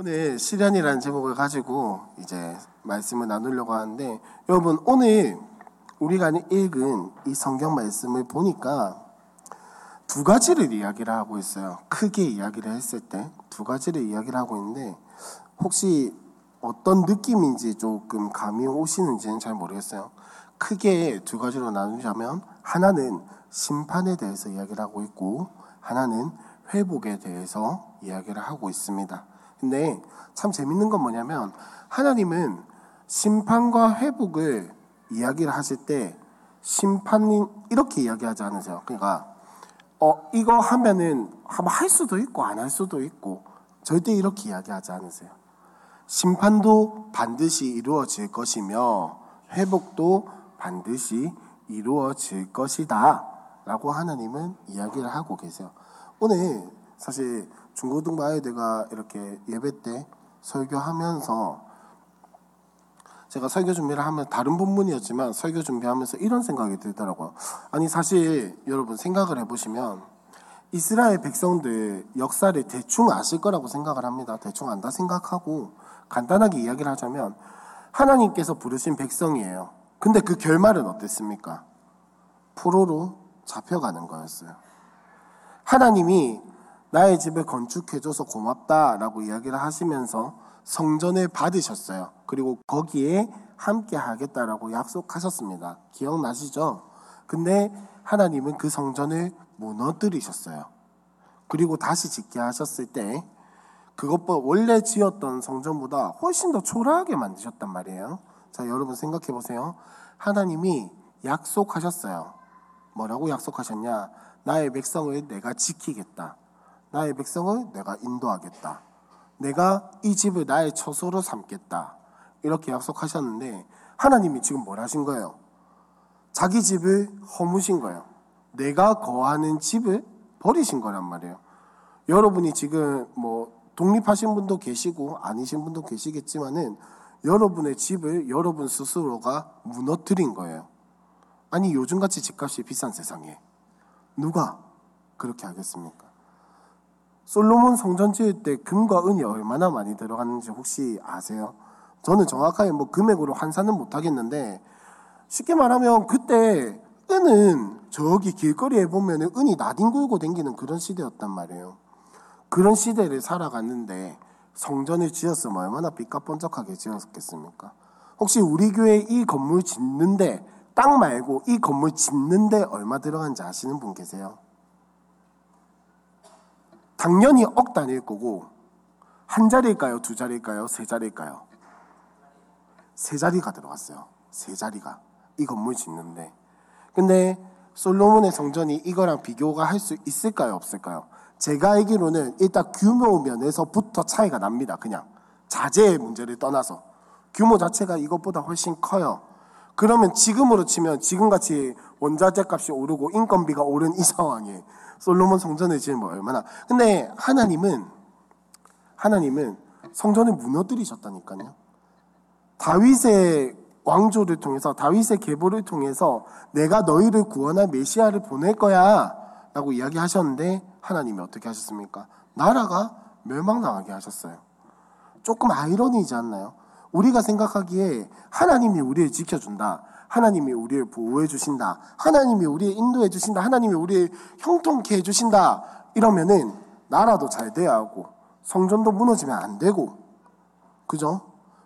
오늘 시련이라는 제목을 가지고 이제 말씀을 나누려고 하는데 여러분 오늘 우리가 읽은 이 성경 말씀을 보니까 두 가지를 이야기를 하고 있어요. 크게 이야기를 했을 때 두 가지를 이야기를 하고 있는데 혹시 어떤 느낌인지 조금 감이 오시는지는 잘 모르겠어요. 크게 두 가지로 나누자면 하나는 심판에 대해서 이야기를 하고 있고 하나는 회복에 대해서 이야기를 하고 있습니다. 근데 참 재밌는 건 뭐냐면 하나님은 심판과 회복을 이야기를 하실 때 심판이 이렇게 이야기하지 않으세요. 그러니까 어 이거 하면은 한번 할 수도 있고 안 할 수도 있고 절대 이렇게 이야기하지 않으세요. 심판도 반드시 이루어질 것이며 회복도 반드시 이루어질 것이다. 라고 하나님은 이야기를 하고 계세요. 오늘 사실 중고등부 아이들과 이렇게 예배 때 설교하면서 제가 설교 준비를 하면 다른 본문이었지만 설교 준비하면서 이런 생각이 들더라고요. 아니 사실 여러분 생각을 해보시면 이스라엘 백성들 역사를 대충 아실 거라고 생각을 합니다. 대충 안다 생각하고 간단하게 이야기를 하자면 하나님께서 부르신 백성이에요. 근데 그 결말은 어땠습니까? 포로로 잡혀가는 거였어요. 하나님이 나의 집을 건축해줘서 고맙다라고 이야기를 하시면서 성전을 받으셨어요. 그리고 거기에 함께 하겠다라고 약속하셨습니다. 기억나시죠? 근데 하나님은 그 성전을 무너뜨리셨어요. 그리고 다시 짓게 하셨을 때 그것보다 원래 지었던 성전보다 훨씬 더 초라하게 만드셨단 말이에요. 자, 여러분 생각해 보세요. 하나님이 약속하셨어요. 뭐라고 약속하셨냐? 나의 백성을 내가 지키겠다. 나의 백성을 내가 인도하겠다. 내가 이 집을 나의 처소로 삼겠다. 이렇게 약속하셨는데 하나님이 지금 뭘 하신 거예요? 자기 집을 허무신 거예요. 내가 거하는 집을 버리신 거란 말이에요. 여러분이 지금 뭐 독립하신 분도 계시고 아니신 분도 계시겠지만은 여러분의 집을 여러분 스스로가 무너뜨린 거예요. 아니 요즘같이 집값이 비싼 세상에 누가 그렇게 하겠습니까? 솔로몬 성전 지을 때 금과 은이 얼마나 많이 들어갔는지 혹시 아세요? 저는 정확하게 뭐 금액으로 환산은 못 하겠는데 쉽게 말하면 그때 은은 저기 길거리에 보면 은이 나뒹굴고 댕기는 그런 시대였단 말이에요. 그런 시대를 살아갔는데 성전을 지었으면 얼마나 삐까번쩍하게 지었겠습니까? 혹시 우리 교회 이 건물 짓는데 땅 말고 이 건물 짓는데 얼마 들어간지 아시는 분 계세요? 당연히 억 단위일 거고 한 자리일까요? 두 자리일까요? 세 자리일까요? 세 자리가 들어갔어요. 세 자리가 이 건물 짓는데 근데 솔로몬의 성전이 이거랑 비교가 할 수 있을까요? 없을까요? 제가 알기로는 일단 규모 면에서부터 차이가 납니다. 그냥 자재의 문제를 떠나서 규모 자체가 이것보다 훨씬 커요. 그러면 지금으로 치면 지금같이 원자재 값이 오르고 인건비가 오른 이 상황에 솔로몬 성전을 지으면 얼마나 근데 하나님은 하나님은 성전을 무너뜨리셨다니까요. 다윗의 왕조를 통해서 다윗의 계보를 통해서 내가 너희를 구원할 메시아를 보낼 거야라고 이야기하셨는데 하나님이 어떻게 하셨습니까? 나라가 멸망당하게 하셨어요. 조금 아이러니이지 않나요? 우리가 생각하기에 하나님이 우리를 지켜준다. 하나님이 우리를 보호해 주신다. 하나님이 우리를 인도해 주신다. 하나님이 우리를 형통케 해 주신다. 이러면은 나라도 잘 돼야 하고 성전도 무너지면 안 되고 그죠?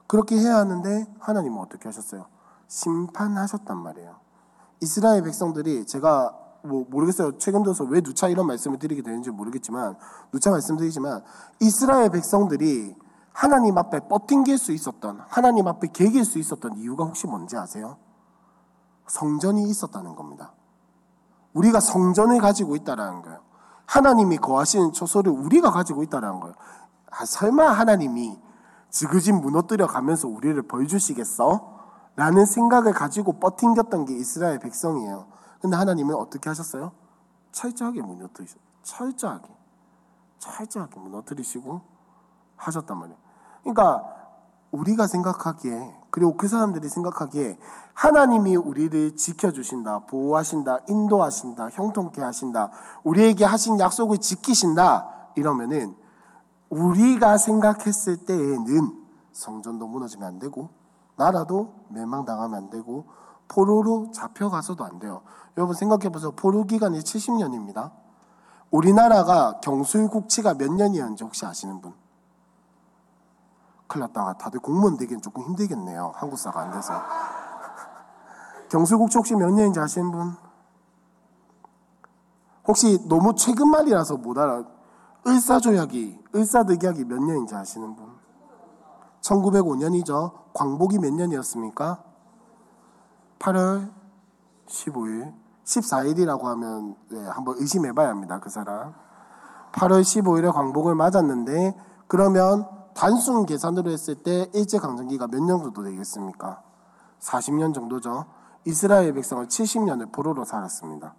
그렇게 해야 하는데 하나님은 어떻게 하셨어요? 심판하셨단 말이에요. 이스라엘 백성들이 제가 뭐 모르겠어요. 최근 들어서 왜 누차 이런 말씀을 드리게 되는지 모르겠지만 누차 말씀드리지만 이스라엘 백성들이 하나님 앞에 뻗팅길 수 있었던 하나님 앞에 개길 수 있었던 이유가 혹시 뭔지 아세요? 성전이 있었다는 겁니다. 우리가 성전을 가지고 있다라는 거예요. 하나님이 거하시는 초소를 우리가 가지고 있다라는 거예요. 아, 설마 하나님이 지그진 무너뜨려 가면서 우리를 벌 주시겠어? 라는 생각을 가지고 뻗팅겼던 게 이스라엘 백성이에요. 근데 하나님은 어떻게 하셨어요? 철저하게 무너뜨리셨 철저하게. 철저하게 무너뜨리시고 하셨단 말이에요. 그러니까 우리가 생각하기에 그리고 그 사람들이 생각하기에 하나님이 우리를 지켜주신다, 보호하신다, 인도하신다, 형통케 하신다, 우리에게 하신 약속을 지키신다 이러면은 우리가 생각했을 때에는 성전도 무너지면 안 되고 나라도 멸망당하면 안 되고 포로로 잡혀가서도 안 돼요. 여러분 생각해 보세요. 포로 기간이 70년입니다. 우리나라가 경술국치가 몇 년이었는지 혹시 아시는 분? 큰일 났다. 다들 공무원 되기엔 조금 힘들겠네요. 한국사가 안 돼서. 경술국치 혹시 몇 년인지 아시는 분? 혹시 너무 최근 말이라서 못 알아. 을사조약이, 을사득약이 몇 년인지 아시는 분? 1905년이죠. 광복이 몇 년이었습니까? 8월 15일. 14일이라고 하면 네, 한번 의심해봐야 합니다. 그 사람. 8월 15일에 광복을 맞았는데 그러면 단순 계산으로 했을 때 일제 강점기가 몇 년 정도 되겠습니까? 40년 정도죠. 이스라엘 백성을 70년을 포로로 살았습니다.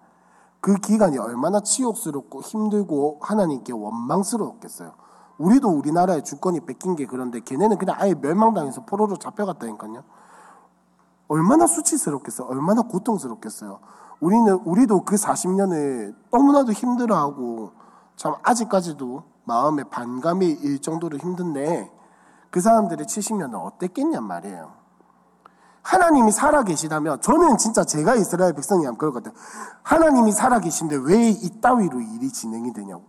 그 기간이 얼마나 치욕스럽고 힘들고 하나님께 원망스러웠겠어요. 우리도 우리나라의 주권이 뺏긴 게 그런데 걔네는 그냥 아예 멸망당해서 포로로 잡혀갔다니까요. 얼마나 수치스럽겠어요. 얼마나 고통스럽겠어요. 우리는 우리도 그 40년을 너무나도 힘들어하고 참 아직까지도 마음에 반감이 일 정도로 힘든데 그 사람들의 70년은 어땠겠냔 말이에요. 하나님이 살아계시다면 저는 진짜 제가 이스라엘 백성이라면 그럴 것 같아요. 하나님이 살아계신데 왜 이따위로 일이 진행이 되냐고.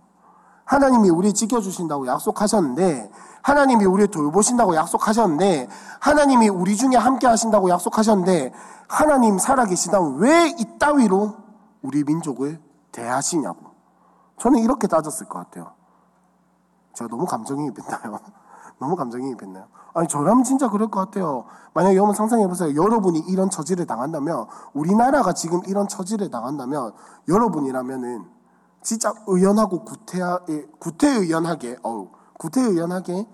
하나님이 우리 지켜주신다고 약속하셨는데 하나님이 우리 돌보신다고 약속하셨는데 하나님이 우리 중에 함께 하신다고 약속하셨는데 하나님 살아계시다면 왜 이따위로 우리 민족을 대하시냐고. 저는 이렇게 따졌을 것 같아요. 제가 너무 감정이입했나요? 너무 감정이입했나요? 아니 저라면 진짜 그럴 것 같아요. 만약 여러분 상상해 보세요. 여러분이 이런 처지를 당한다면 우리나라가 지금 이런 처지를 당한다면 여러분이라면은 진짜 의연하고 구태하, 예, 구태의연하게 어우 구태의연하게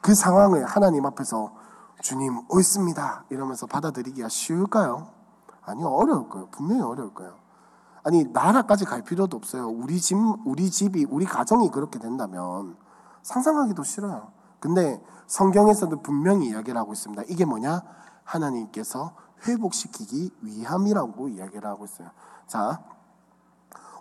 그 상황을 하나님 앞에서 주님 옳습니다 이러면서 받아들이기가 쉬울까요? 아니요 어려울 거예요. 분명히 어려울 거예요. 아니 나라까지 갈 필요도 없어요. 우리 집 우리 집이 우리 가정이 그렇게 된다면 상상하기도 싫어요. 근데 성경에서도 분명히 이야기를 하고 있습니다. 이게 뭐냐? 하나님께서 회복시키기 위함이라고 이야기를 하고 있어요. 자,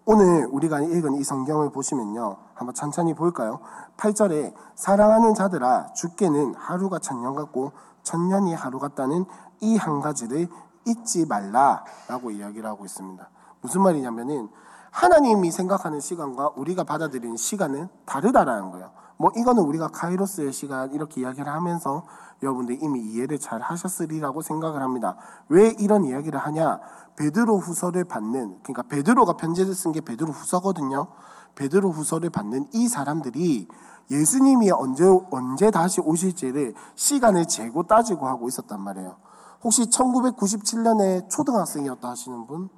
오늘 우리가 읽은 이 성경을 보시면요. 한번 천천히 볼까요? 8절에 사랑하는 자들아 죽게는 하루가 천년 같고 천년이 하루 같다는 이 한 가지를 잊지 말라라고 이야기를 하고 있습니다. 무슨 말이냐면은 하나님이 생각하는 시간과 우리가 받아들이는 시간은 다르다라는 거예요. 뭐 이거는 우리가 카이로스의 시간 이렇게 이야기를 하면서 여러분들이 이미 이해를 잘 하셨으리라고 생각을 합니다. 왜 이런 이야기를 하냐? 베드로 후서를 받는 그러니까 베드로가 편지를 쓴 게 베드로 후서거든요. 베드로 후서를 받는 이 사람들이 예수님이 언제 언제 다시 오실지를 시간을 재고 따지고 하고 있었단 말이에요. 혹시 1997년에 초등학생이었다 하시는 분?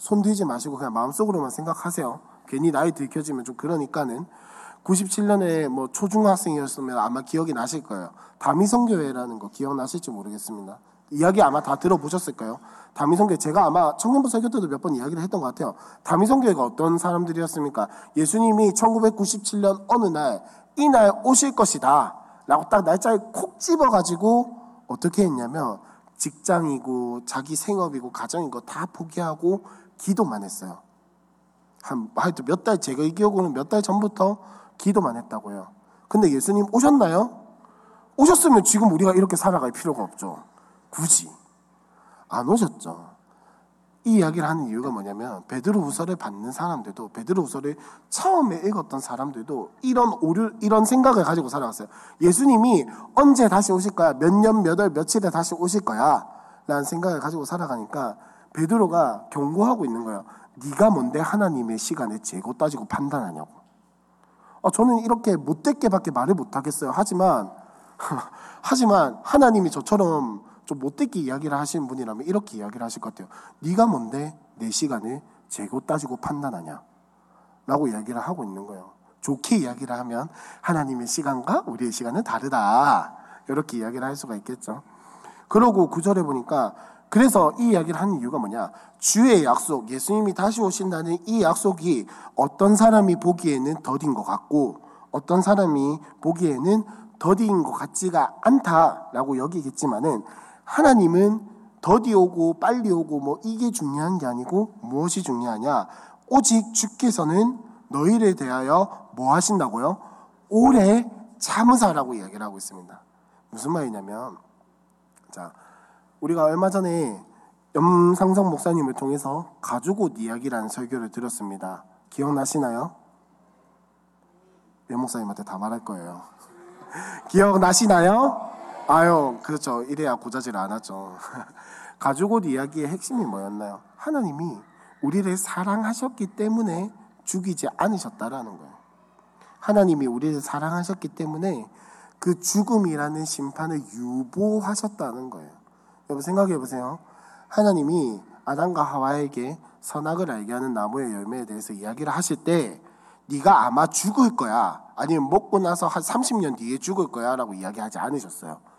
손 들지 마시고 그냥 마음속으로만 생각하세요. 괜히 나이 들켜지면 좀 그러니까는 97년에 뭐 초중학생이었으면 아마 기억이 나실 거예요. 다미성교회라는 거 기억나실지 모르겠습니다. 이야기 아마 다 들어보셨을 거예요. 다미성교회 제가 아마 청년부 설교 때도 몇 번 이야기를 했던 것 같아요. 다미성교회가 어떤 사람들이었습니까? 예수님이 1997년 어느 날 이날 오실 것이다 라고 딱 날짜에 콕 집어가지고 어떻게 했냐면 직장이고 자기 생업이고 가정이고 다 포기하고 기도만 했어요. 한 하여튼 몇 달 제가 이 기억으로는 몇 달 전부터 기도만 했다고요. 근데 예수님 오셨나요? 오셨으면 지금 우리가 이렇게 살아갈 필요가 없죠. 굳이 안 오셨죠. 이 이야기를 하는 이유가 뭐냐면 베드로 후서를 받는 사람들도 베드로 후서를 처음에 읽었던 사람들도 이런 오류 이런 생각을 가지고 살아왔어요. 예수님이 언제 다시 오실 거야? 몇 년, 몇 월, 며칠에 다시 오실 거야? 라는 생각을 가지고 살아가니까 베드로가 경고하고 있는 거예요. 네가 뭔데 하나님의 시간에 재고 따지고 판단하냐고. 어, 저는 이렇게 못됐게밖에 말을 못하겠어요. 하지만 하지만 하나님이 저처럼 좀 못됐게 이야기를 하시는 분이라면 이렇게 이야기를 하실 것 같아요. 네가 뭔데 내 시간을 재고 따지고 판단하냐? 라고 이야기를 하고 있는 거예요. 좋게 이야기를 하면 하나님의 시간과 우리의 시간은 다르다. 이렇게 이야기를 할 수가 있겠죠. 그러고 구절에 보니까 그래서 이 이야기를 하는 이유가 뭐냐? 주의 약속, 예수님이 다시 오신다는 이 약속이 어떤 사람이 보기에는 더딘 것 같고 어떤 사람이 보기에는 더디인 것 같지가 않다라고 여기겠지만은 하나님은 더디 오고 빨리 오고 뭐 이게 중요한 게 아니고 무엇이 중요하냐? 오직 주께서는 너희를 대하여 뭐 하신다고요? 오래 참으사라고 이야기를 하고 있습니다. 무슨 말이냐면 자 우리가 얼마 전에 염상성 목사님을 통해서 가죽옷 이야기라는 설교를 들었습니다. 기억나시나요? 염 목사님한테 다 말할 거예요. 기억나시나요? 아유, 그렇죠. 이래야 고자질 안 하죠. 가죽 옷 이야기의 핵심이 뭐였나요? 하나님이 우리를 사랑하셨기 때문에 죽이지 않으셨다라는 거예요. 하나님이 우리를 사랑하셨기 때문에 그 죽음이라는 심판을 유보하셨다는 거예요. 여러분 생각해 보세요. 하나님이 아담과 하와에게 선악을 알게 하는 나무의 열매에 대해서 이야기를 하실 때 네가 아마 죽을 거야. 아니면 먹고 나서 한 30년 뒤에 죽을 거야라고 이야기하지 않으셨어요.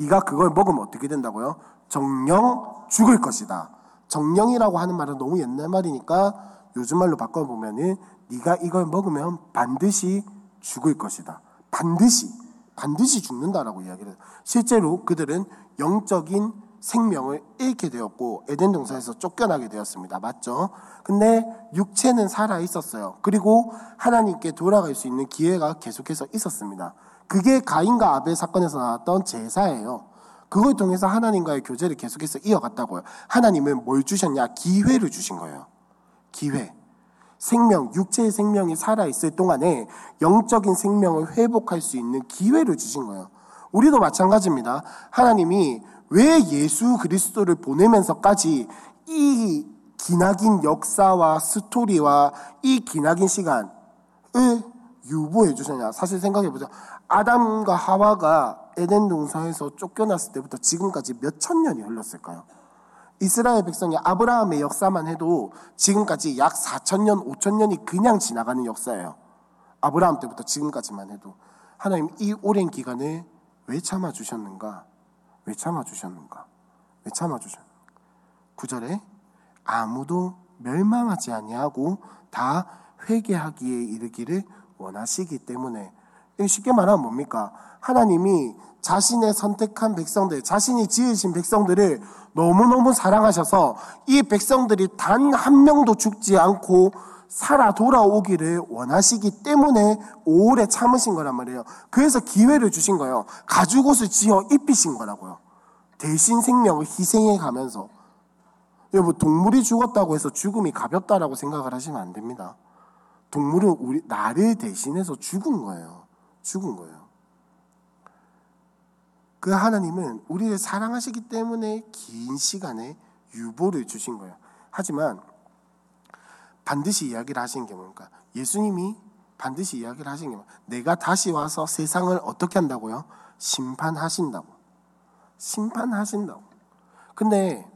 네가 그걸 먹으면 어떻게 된다고요? 정령 죽을 것이다. 정령이라고 하는 말은 너무 옛날 말이니까 요즘 말로 바꿔 보면은 네가 이걸 먹으면 반드시 죽을 것이다. 반드시 반드시 죽는다라고 이야기를. 실제로 그들은 영적인 생명을 잃게 되었고 에덴 동산에서 쫓겨나게 되었습니다. 맞죠? 근데 육체는 살아 있었어요. 그리고 하나님께 돌아갈 수 있는 기회가 계속해서 있었습니다. 그게 가인과 아벨 사건에서 나왔던 제사예요. 그걸 통해서 하나님과의 교제를 계속해서 이어갔다고요. 하나님은 뭘 주셨냐? 기회를 주신 거예요. 기회. 생명, 육체의 생명이 살아있을 동안에 영적인 생명을 회복할 수 있는 기회를 주신 거예요. 우리도 마찬가지입니다. 하나님이 왜 예수 그리스도를 보내면서까지 이 기나긴 역사와 스토리와 이 기나긴 시간을 유보해 주셨냐? 사실 생각해 보자. 아담과 하와가 에덴 동산에서 쫓겨났을 때부터 지금까지 몇 천 년이 흘렀을까요? 이스라엘 백성이 아브라함의 역사만 해도 지금까지 약 4천 년, 5천 년이 그냥 지나가는 역사예요. 아브라함 때부터 지금까지만 해도 하나님 이 오랜 기간을 왜 참아 주셨는가? 왜 참아 주셨는가? 왜 참아 주셨는가? 9절에 아무도 멸망하지 아니하고 다 회개하기에 이르기를 원하시기 때문에 쉽게 말하면 뭡니까? 하나님이 자신의 선택한 백성들, 자신이 지으신 백성들을 너무너무 사랑하셔서 이 백성들이 단 한 명도 죽지 않고 살아 돌아오기를 원하시기 때문에 오래 참으신 거란 말이에요. 그래서 기회를 주신 거예요. 가죽옷을 지어 입히신 거라고요. 대신 생명을 희생해 가면서. 여러분, 동물이 죽었다고 해서 죽음이 가볍다라고 생각을 하시면 안 됩니다. 동물은 우리, 나를 대신해서 죽은 거예요. 죽은 거예요. 그 하나님은 우리를 사랑하시기 때문에 긴 시간에 유보를 주신 거예요. 하지만 반드시 이야기를 하신 게 뭡니까? 예수님이 반드시 이야기를 하신 게 뭡니까? 내가 다시 와서 세상을 어떻게 한다고요? 심판하신다고. 심판하신다고. 근데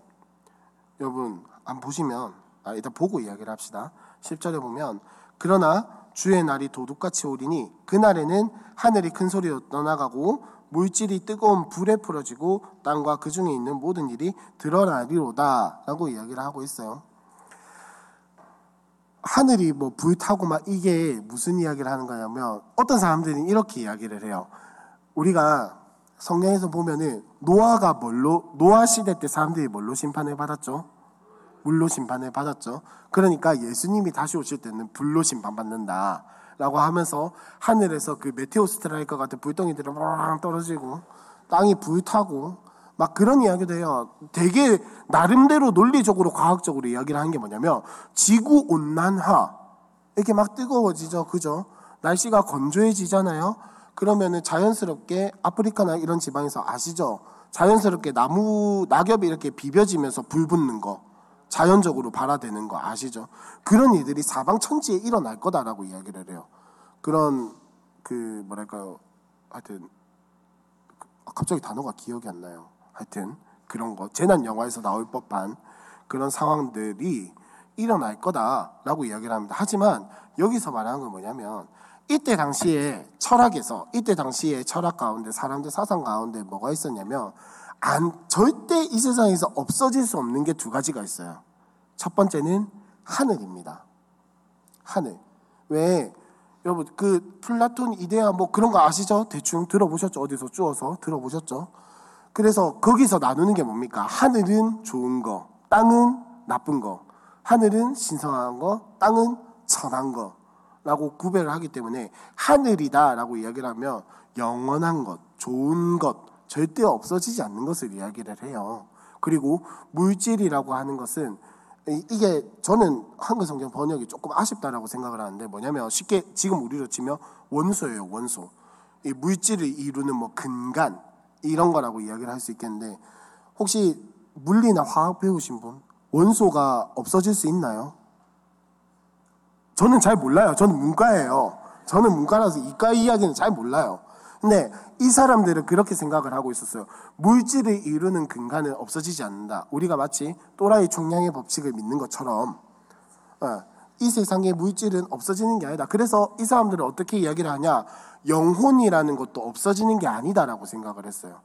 여러분 안 보시면 아, 일단 보고 이야기를 합시다. 10절에 보면 그러나 주의 날이 도둑같이 오리니 그날에는 하늘이 큰 소리로 떠나가고 물질이 뜨거운 불에 풀어지고 땅과 그 중에 있는 모든 일이 드러나리로다라고 이야기를 하고 있어요. 하늘이 뭐 불타고 막 이게 무슨 이야기를 하는 거냐면 어떤 사람들은 이렇게 이야기를 해요. 우리가 성경에서 보면은 노아가 뭘로 노아 시대 때 사람들이 뭘로 심판을 받았죠? 물로 심판을 받았죠. 그러니까 예수님이 다시 오실 때는 불로 심판받는다. 라고 하면서 하늘에서 그 메테오 스트라이커 같은 불덩이들이 막 떨어지고 땅이 불타고 막 그런 이야기도 해요. 되게 나름대로 논리적으로 과학적으로 이야기를 하는 게 뭐냐면 지구 온난화 이렇게 막 뜨거워지죠. 그죠? 날씨가 건조해지잖아요. 그러면은 자연스럽게 아프리카나 이런 지방에서 아시죠? 자연스럽게 나무 낙엽이 이렇게 비벼지면서 불 붙는 거 자연적으로 발화되는 거 아시죠? 그런 일들이 사방 천지에 일어날 거다라고 이야기를 해요. 그런 그 뭐랄까요? 하여튼 갑자기 단어가 기억이 안 나요. 하여튼 그런 거 재난 영화에서 나올 법한 그런 상황들이 일어날 거다라고 이야기를 합니다. 하지만 여기서 말하는 건 뭐냐면 이때 당시에 철학에서 이때 당시에 철학 가운데 사람들 사상 가운데 뭐가 있었냐면 안 절대 이 세상에서 없어질 수 없는 게 두 가지가 있어요. 첫 번째는 하늘입니다. 하늘. 왜 여러분 그 플라톤 이데아 뭐 그런 거 아시죠? 대충 들어보셨죠? 어디서 주워서 들어보셨죠? 그래서 거기서 나누는 게 뭡니까? 하늘은 좋은 거, 땅은 나쁜 거. 하늘은 신성한 거, 땅은 선한 거. 라고 구별을 하기 때문에 하늘이다라고 이야기를 하면 영원한 것, 좋은 것, 절대 없어지지 않는 것을 이야기를 해요. 그리고 물질이라고 하는 것은 이게 저는 한글 성경 번역이 조금 아쉽다라고 생각을 하는데 뭐냐면 쉽게 지금 우리로 치면 원소예요, 원소. 이 물질을 이루는 뭐 근간 이런 거라고 이야기를 할 수 있겠는데 혹시 물리나 화학 배우신 분 원소가 없어질 수 있나요? 저는 잘 몰라요. 저는 문과예요. 저는 문과라서 이과 이야기는 잘 몰라요. 근데 이 사람들은 그렇게 생각을 하고 있었어요. 물질을 이루는 근간은 없어지지 않는다. 우리가 마치 또라이 총량의 법칙을 믿는 것처럼 어, 이 세상의 물질은 없어지는 게 아니다. 그래서 이 사람들은 어떻게 이야기를 하냐? 영혼이라는 것도 없어지는 게 아니다라고 생각을 했어요.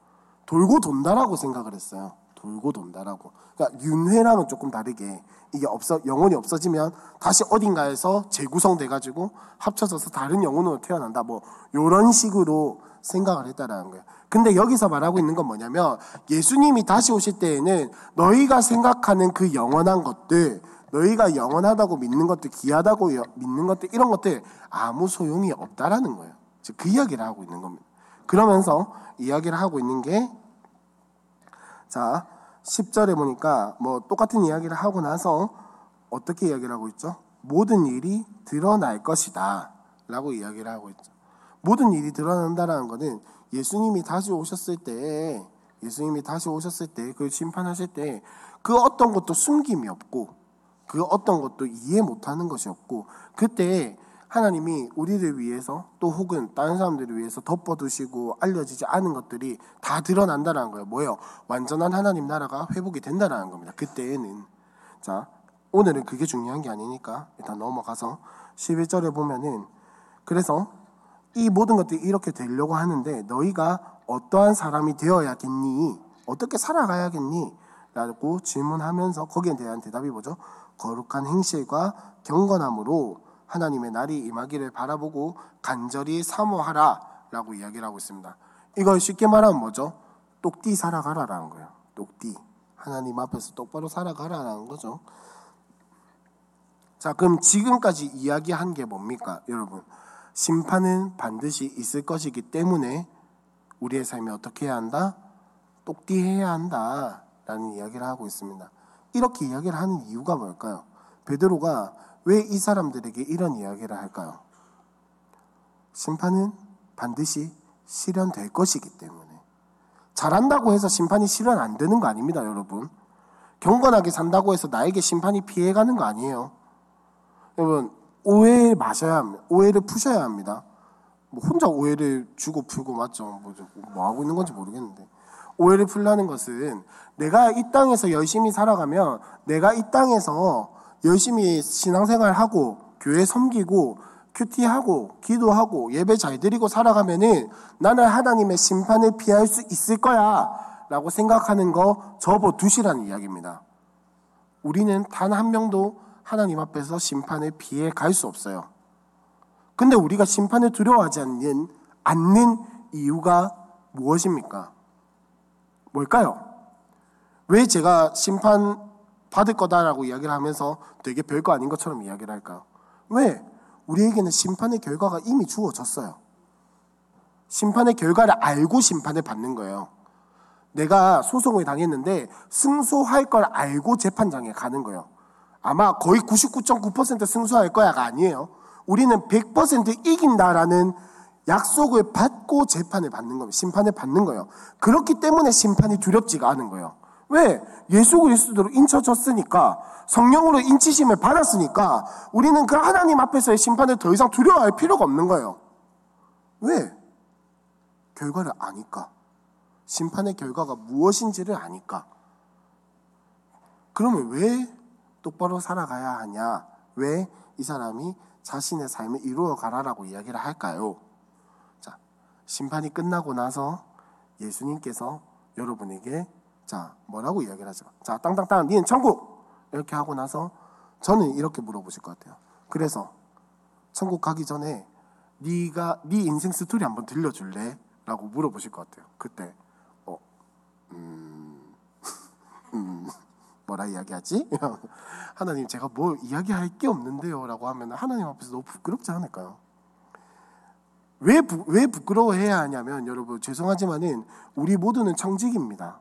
돌고 돈다라고 생각을 했어요. 돌고 돈다라고. 그러니까 윤회랑은 조금 다르게 이게 없어 영혼이 없어지면 다시 어딘가에서 재구성돼 가지고 합쳐져서 다른 영혼으로 태어난다. 뭐 요런 식으로 생각을 했다라는 거예요. 근데 여기서 말하고 있는 건 뭐냐면 예수님이 다시 오실 때에는 너희가 생각하는 그 영원한 것들 너희가 영원하다고 믿는 것들 귀하다고 믿는 것들 이런 것들 아무 소용이 없다라는 거예요. 즉 그 이야기를 하고 있는 겁니다. 그러면서 이야기를 하고 있는 게 자, 10절에 보니까 뭐 똑같은 이야기를 하고 나서 어떻게 이야기를 하고 있죠? 모든 일이 드러날 것이다. 라고 이야기를 하고 있죠. 모든 일이 드러난다라는 것은 예수님이 다시 오셨을 때, 예수님이 다시 오셨을 때, 그 심판하실 때, 그 어떤 것도 숨김이 없고, 그 어떤 것도 이해 못하는 것이 없고, 그때 하나님이 우리를 위해서 또 혹은 다른 사람들을 위해서 덮어두시고 알려지지 않은 것들이 다 드러난다는 거예요. 뭐예요? 완전한 하나님 나라가 회복이 된다는 겁니다. 그때에는. 자, 오늘은 그게 중요한 게 아니니까 일단 넘어가서 11절에 보면은 그래서 이 모든 것들이 이렇게 되려고 하는데 너희가 어떠한 사람이 되어야겠니? 어떻게 살아가야겠니? 라고 질문하면서 거기에 대한 대답이 뭐죠? 거룩한 행실과 경건함으로 하나님의 날이 임하기를 바라보고 간절히 사모하라 라고 이야기를 하고 있습니다. 이걸 쉽게 말하면 뭐죠? 똑띠 살아가라라는 거예요. 똑띠. 하나님 앞에서 똑바로 살아가라라는 거죠. 자, 그럼 지금까지 이야기한 게 뭡니까, 여러분? 심판은 반드시 있을 것이기 때문에 우리의 삶이 어떻게 해야 한다? 똑띠해야 한다라는 이야기를 하고 있습니다. 이렇게 이야기를 하는 이유가 뭘까요? 베드로가 왜 이 사람들에게 이런 이야기를 할까요? 심판은 반드시 실현될 것이기 때문에. 잘한다고 해서 심판이 실현 안 되는 거 아닙니다, 여러분. 경건하게 산다고 해서 나에게 심판이 피해가는 거 아니에요. 여러분, 오해 마셔야 합니다. 오해를 푸셔야 합니다. 뭐 혼자 오해를 주고 풀고 맞죠. 뭐, 뭐 하고 있는 건지 모르겠는데. 오해를 풀라는 것은 내가 이 땅에서 열심히 살아가면 내가 이 땅에서 열심히 신앙생활하고 교회 섬기고 큐티하고 기도하고 예배 잘 드리고 살아가면은 나는 하나님의 심판을 피할 수 있을 거야 라고 생각하는 거 접어 두시라는 이야기입니다. 우리는 단 한 명도 하나님 앞에서 심판을 피해 갈 수 없어요. 근데 우리가 심판을 두려워하지 않는, 않는 이유가 무엇입니까? 뭘까요? 왜 제가 심판 받을 거다라고 이야기를 하면서 되게 별거 아닌 것처럼 이야기를 할까요? 왜? 우리에게는 심판의 결과가 이미 주어졌어요. 심판의 결과를 알고 심판을 받는 거예요. 내가 소송을 당했는데 승소할 걸 알고 재판장에 가는 거예요. 아마 거의 99.9% 승소할 거야가 아니에요. 우리는 100% 이긴다라는 약속을 받고 재판을 받는 겁니다. 심판을 받는 거예요. 그렇기 때문에 심판이 두렵지가 않은 거예요. 왜? 예수 그리스도로 인쳐졌으니까 성령으로 인치심을 받았으니까 우리는 그 하나님 앞에서의 심판을 더 이상 두려워할 필요가 없는 거예요. 왜? 결과를 아니까. 심판의 결과가 무엇인지를 아니까. 그러면 왜 똑바로 살아가야 하냐? 왜 이 사람이 자신의 삶을 이루어 가라라고 이야기를 할까요? 자, 심판이 끝나고 나서 예수님께서 여러분에게 자, 뭐라고 이야기를 하죠? 자, 땅땅땅, 니는 천국! 이렇게 하고 나서 저는 이렇게 물어보실 것 같아요. 그래서 천국 가기 전에 네가 네 인생 스토리 한번 들려줄래? 라고 물어보실 것 같아요. 그때 어, 음, 음, 뭐라 이야기하지? 하나님 제가 뭐 이야기할 게 없는데요라고 하면 하나님 앞에서 너무 부끄럽지 않을까요? 왜, 부, 왜 부끄러워해야 하냐면 여러분 죄송하지만은 우리 모두는 청직입니다.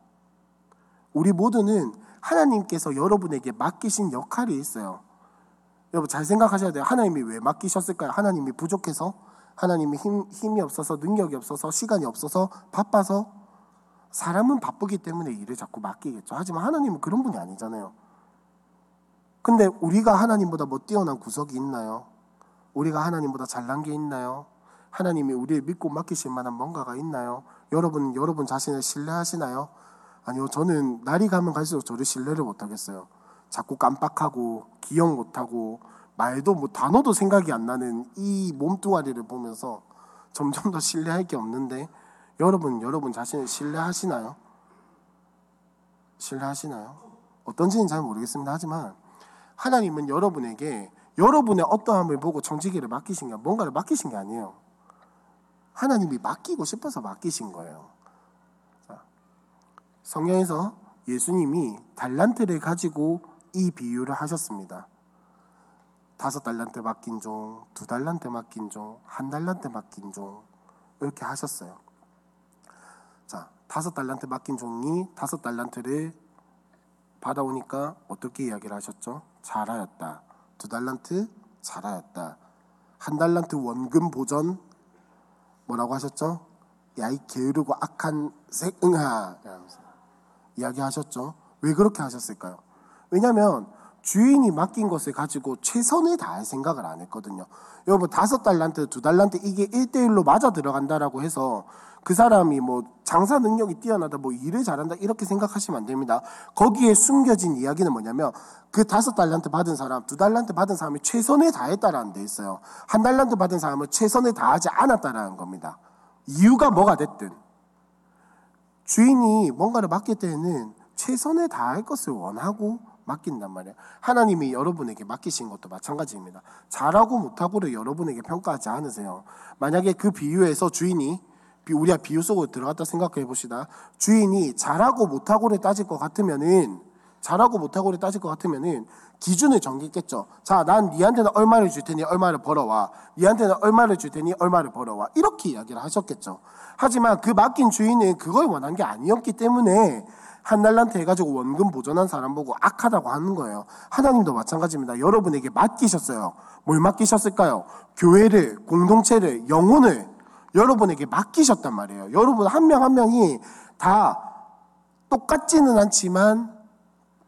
우리 모두는 하나님께서 여러분에게 맡기신 역할이 있어요. 여러분 잘 생각하셔야 돼요. 하나님이 왜 맡기셨을까요? 하나님이 부족해서? 하나님이 힘, 힘이 없어서 능력이 없어서 시간이 없어서 바빠서 사람은 바쁘기 때문에 일을 자꾸 맡기겠죠. 하지만 하나님은 그런 분이 아니잖아요. 근데 우리가 하나님보다 뭐 뛰어난 구석이 있나요? 우리가 하나님보다 잘난 게 있나요? 하나님이 우리를 믿고 맡기실 만한 뭔가가 있나요? 여러분 여러분 자신을 신뢰하시나요? 아니요. 저는 날이 가면 갈수록 저를 신뢰를 못 하겠어요. 자꾸 깜빡하고 기억 못 하고 말도 뭐 단어도 생각이 안 나는 이 몸뚱아리를 보면서 점점 더 신뢰할 게 없는데 여러분 여러분 자신을 신뢰하시나요? 신뢰하시나요? 어떤지는 잘 모르겠습니다. 하지만 하나님은 여러분에게 여러분의 어떠함을 보고 청지기를 맡기신 게 뭔가를 맡기신 게 아니에요. 하나님이 맡기고 싶어서 맡기신 거예요. 성경에서 예수님이 달란트를 가지고 이 비유를 하셨습니다. 다섯 달란트 맡긴 종, 두 달란트 맡긴 종, 한 달란트 맡긴 종 이렇게 하셨어요. 자, 다섯 달란트 맡긴 종이 다섯 달란트를 받아오니까 어떻게 이야기를 하셨죠? 잘하였다. 두 달란트 잘하였다. 한 달란트 원금 보전 뭐라고 하셨죠? 야 이 게으르고 악한 새응아 이야기하셨죠. 왜 그렇게 하셨을까요? 왜냐하면 주인이 맡긴 것을 가지고 최선을 다할 생각을 안 했거든요. 여러분 다섯 달란트, 두 달란트 이게 1대1로 맞아 들어간다라고 해서 그 사람이 뭐 장사 능력이 뛰어나다, 뭐 일을 잘한다 이렇게 생각하시면 안 됩니다. 거기에 숨겨진 이야기는 뭐냐면 그 다섯 달란트 받은 사람, 두 달란트 받은 사람이 최선을 다했다라는 데 있어요. 한 달란트 받은 사람은 최선을 다하지 않았다라는 겁니다. 이유가 뭐가 됐든 주인이 뭔가를 맡길 때는 최선을 다할 것을 원하고 맡긴단 말이에요. 하나님이 여러분에게 맡기신 것도 마찬가지입니다. 잘하고 못하고를 여러분에게 평가하지 않으세요. 만약에 그 비유에서 주인이 우리가 비유 속으로 들어갔다 생각해 봅시다. 주인이 잘하고 못하고를 따질 것 같으면은 잘하고 못하고를 따질 것 같으면은 기준을 정했겠죠. 자, 난 니한테는 얼마를 줄 테니 얼마를 벌어와. 니한테는 얼마를 줄 테니 얼마를 벌어와. 이렇게 이야기를 하셨겠죠. 하지만 그 맡긴 주인은 그걸 원한 게 아니었기 때문에 한 달란트 해가지고 원금 보존한 사람 보고 악하다고 하는 거예요. 하나님도 마찬가지입니다. 여러분에게 맡기셨어요. 뭘 맡기셨을까요? 교회를, 공동체를, 영혼을 여러분에게 맡기셨단 말이에요. 여러분 한 명한 한 명이 다 똑같지는 않지만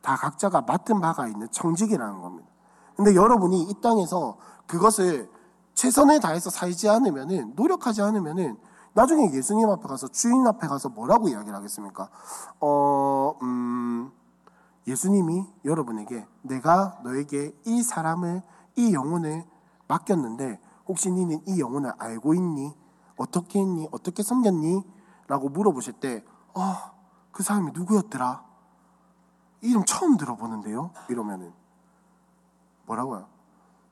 다 각자가 맡은 바가 있는 청직이라는 겁니다. 근데 여러분이 이 땅에서 그것을 최선을 다해서 살지 않으면은 노력하지 않으면은 나중에 예수님 앞에 가서 주인 앞에 가서 뭐라고 이야기를 하겠습니까? 어, 음, 예수님이 여러분에게 내가 너에게 이 사람을 이 영혼을 맡겼는데 혹시 너는 이 영혼을 알고 있니? 어떻게 했니? 어떻게 섬겼니? 라고 물어보실 때, 아, 그 사람이 누구였더라? 이름 처음 들어보는데요? 이러면은 뭐라고요?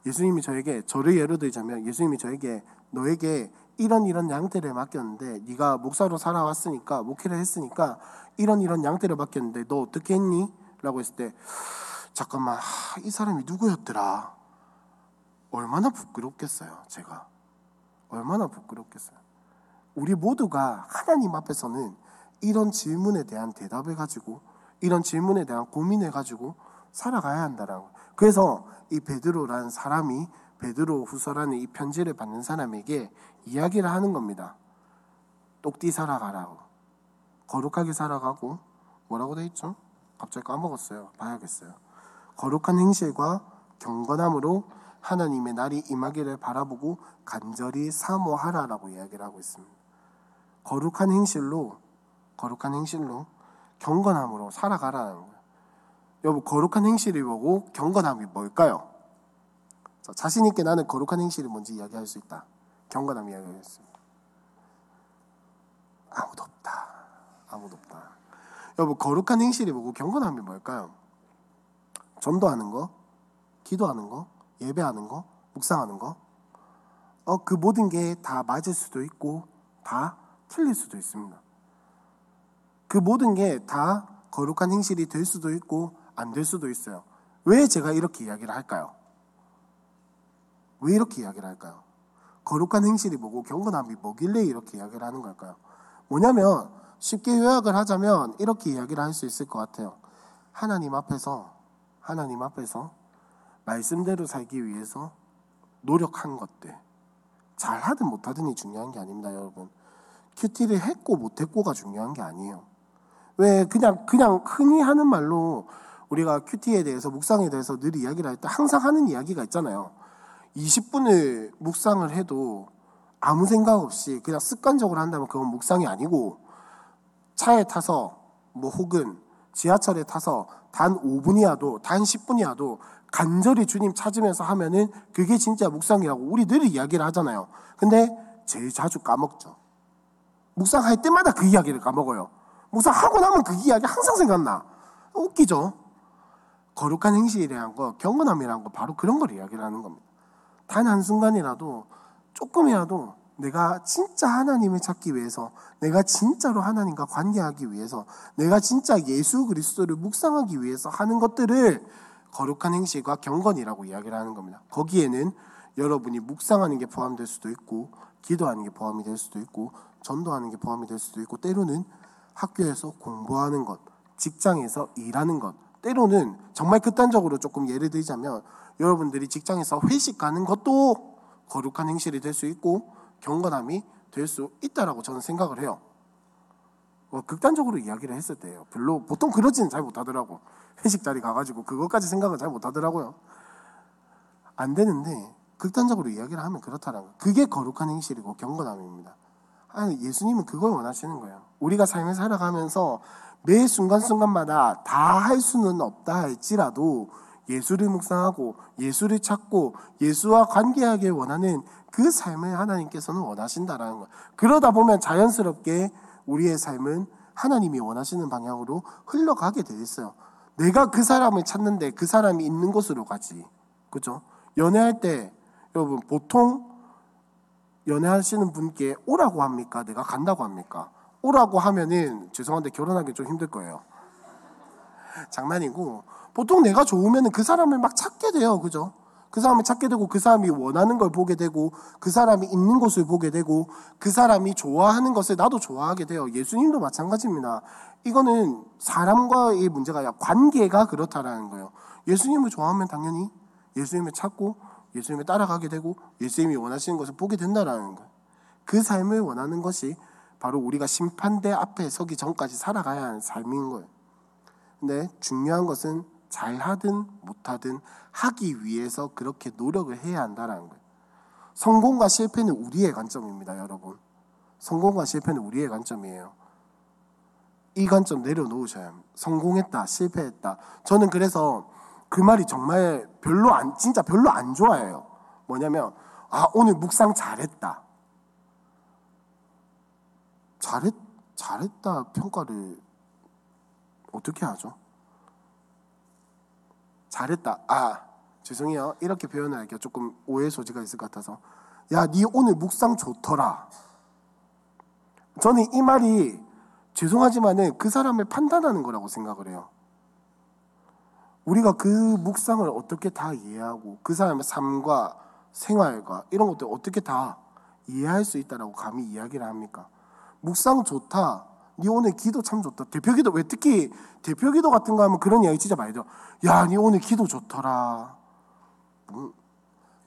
예수님이 저에게 저를 예로 들자면 예수님이 저에게 너에게 이런 이런 양떼를 맡겼는데 네가 목사로 살아왔으니까 목회를 했으니까 이런 이런 양떼를 맡겼는데 너 어떻게 했니? 라고 했을 때 잠깐만 하, 이 사람이 누구였더라? 얼마나 부끄럽겠어요 제가 얼마나 부끄럽겠어요 우리 모두가 하나님 앞에서는 이런 질문에 대한 대답을 가지고 이런 질문에 대한 고민을 가지고 살아가야 한다라고 그래서 이 베드로라는 사람이 베드로 후서라는 이 편지를 받는 사람에게 이야기를 하는 겁니다. 똑띠 살아가라고. 거룩하게 살아가고 뭐라고 돼 있죠? 갑자기 까먹었어요. 봐야겠어요. 거룩한 행실과 경건함으로 하나님의 날이 임하기를 바라보고 간절히 사모하라라고 이야기를 하고 있습니다. 거룩한 행실로 거룩한 행실로 경건함으로 살아가라는 거예요. 여러분 거룩한 행실이 뭐고 경건함이 뭘까요? 자신 있게 나는 거룩한 행실이 뭔지 이야기할 수 있다. 경건함 이야기하겠습니다. 아무도 없다. 아무도 없다. 여러분 거룩한 행실이 뭐고 경건함이 뭘까요? 전도하는 거, 기도하는 거, 예배하는 거, 묵상하는 거. 어, 그 모든 게 다 맞을 수도 있고 다 틀릴 수도 있습니다. 그 모든 게 다 거룩한 행실이 될 수도 있고 안 될 수도 있어요. 왜 제가 이렇게 이야기를 할까요? 왜 이렇게 이야기를 할까요? 거룩한 행실이 뭐고 경건함이 뭐길래 이렇게 이야기를 하는 걸까요? 뭐냐면 쉽게 요약을 하자면 이렇게 이야기를 할 수 있을 것 같아요. 하나님 앞에서 하나님 앞에서 말씀대로 살기 위해서 노력한 것들 잘하든 못하든이 중요한 게 아닙니다, 여러분. 큐티를 했고 못했고가 중요한 게 아니에요. 왜 그냥 그냥 흔히 하는 말로 우리가 큐티에 대해서 묵상에 대해서 늘 이야기를 할 때 항상 하는 이야기가 있잖아요. 20분을 묵상을 해도 아무 생각 없이 그냥 습관적으로 한다면 그건 묵상이 아니고 차에 타서 뭐 혹은 지하철에 타서 단 5분이라도 단 10분이라도 간절히 주님 찾으면서 하면은 그게 진짜 묵상이라고 우리 늘 이야기를 하잖아요. 근데 제일 자주 까먹죠. 묵상할 때마다 그 이야기를 까먹어요. 묵상하고 나면 그 이야기 항상 생각나. 웃기죠? 거룩한 행실이라는 거, 경건함이라는 거 바로 그런 걸 이야기를 하는 겁니다. 단 한순간이라도 조금이라도 내가 진짜 하나님을 찾기 위해서, 내가 진짜로 하나님과 관계하기 위해서, 내가 진짜 예수 그리스도를 묵상하기 위해서 하는 것들을 거룩한 행실과 경건이라고 이야기를 하는 겁니다. 거기에는 여러분이 묵상하는 게 포함될 수도 있고, 기도하는 게 포함이 될 수도 있고, 전도하는 게 포함이 될 수도 있고, 때로는 학교에서 공부하는 것, 직장에서 일하는 것, 때로는 정말 극단적으로 조금 예를 들자면 여러분들이 직장에서 회식 가는 것도 거룩한 행실이 될 수 있고 경건함이 될 수 있다라고 저는 생각을 해요. 뭐 극단적으로 이야기를 했을 때요. 별로 보통 그러지는 잘 못하더라고. 회식 자리 가가지고 그것까지 생각을 잘 못하더라고요. 안 되는데 극단적으로 이야기를 하면 그렇다라는 거. 그게 거룩한 행실이고 경건함입니다. 아니 예수님은 그걸 원하시는 거예요. 우리가 삶을 살아가면서 매 순간순간마다 다 할 수는 없다 할지라도 예수를 묵상하고 예수를 찾고 예수와 관계하길 원하는 그 삶을 하나님께서는 원하신다라는 거예요. 그러다 보면 자연스럽게 우리의 삶은 하나님이 원하시는 방향으로 흘러가게 돼 있어요. 내가 그 사람을 찾는데 그 사람이 있는 곳으로 가지. 그죠? 연애할 때 여러분 보통 연애하시는 분께 오라고 합니까? 내가 간다고 합니까? 오라고 하면은 죄송한데 결혼하기 좀 힘들 거예요. 장난이고 보통 내가 좋으면 그 사람을 막 찾게 돼요. 그죠? 그 사람을 찾게 되고 그 사람이 원하는 걸 보게 되고 그 사람이 있는 곳을 보게 되고 그 사람이 좋아하는 것을 나도 좋아하게 돼요. 예수님도 마찬가지입니다. 이거는 사람과의 문제가 아니라 관계가 그렇다라는 거예요. 예수님을 좋아하면 당연히 예수님을 찾고 예수님을 따라가게 되고 예수님이 원하시는 것을 보게 된다라는 거예요. 그 삶을 원하는 것이 바로 우리가 심판대 앞에 서기 전까지 살아가야 하는 삶인 거예요. 근데 중요한 것은 잘하든 못하든 하기 위해서 그렇게 노력을 해야 한다는 거예요. 성공과 실패는 우리의 관점입니다, 여러분. 성공과 실패는 우리의 관점이에요. 이 관점 내려놓으셔야 합니다. 성공했다, 실패했다. 저는 그래서 그 말이 정말 별로 안, 진짜 별로 안 좋아해요. 뭐냐면, 아, 오늘 묵상 잘했다. 잘했, 잘했다 평가를 어떻게 하죠? 잘했다. 아, 죄송해요. 이렇게 표현할게요. 조금 오해 소지가 있을 것 같아서. 야, 니 오늘 묵상 좋더라. 저는 이 말이 죄송하지만은 그 사람을 판단하는 거라고 생각을 해요. 우리가 그 묵상을 어떻게 다 이해하고 그 사람의 삶과 생활과 이런 것들 어떻게 다 이해할 수 있다라고 감히 이야기를 합니까? 묵상 좋다. 니 오늘 기도 참 좋다. 대표기도 왜 특히 대표기도 같은 거 하면 그런 이야기 진짜 많이 들어. 야, 니 오늘 기도 좋더라. 음,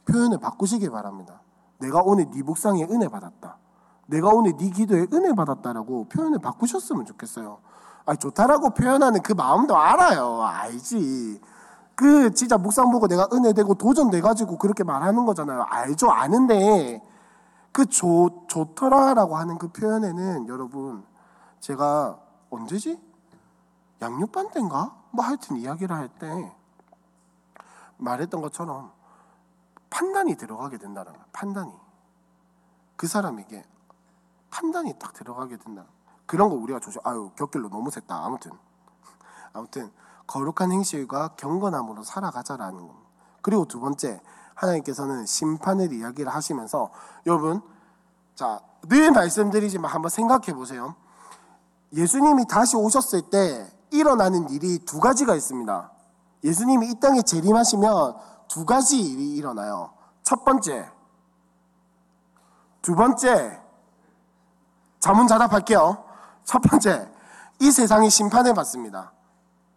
표현을 바꾸시기 바랍니다. 내가 오늘 네 묵상에 은혜 받았다. 내가 오늘 네 기도에 은혜 받았다라고 표현을 바꾸셨으면 좋겠어요. 아, 좋다라고 표현하는 그 마음도 알아요. 알지. 그 진짜 묵상 보고 내가 은혜 되고 도전돼 가지고 그렇게 말하는 거잖아요. 알죠. 아는데 그 좋, 좋더라라고 하는 그 표현에는 여러분 제가 언제지? 양육반 때인가? 뭐 하여튼 이야기를 할 때 말했던 것처럼 판단이 들어가게 된다는 거야. 판단이. 그 사람에게 판단이 딱 들어가게 된다. 그런 거 우리가 조심. 아유 격길로 너무 샜다. 아무튼 아무튼 거룩한 행실과 경건함으로 살아가자라는 겁니다. 그리고 두 번째 하나님께서는 심판을 이야기를 하시면서 여러분 자 늘 말씀드리지만 한번 생각해 보세요. 예수님이 다시 오셨을 때 일어나는 일이 두 가지가 있습니다. 예수님이 이 땅에 재림하시면 두 가지 일이 일어나요. 첫 번째, 두 번째, 자문자답할게요. 첫 번째, 이 세상이 심판을 받습니다.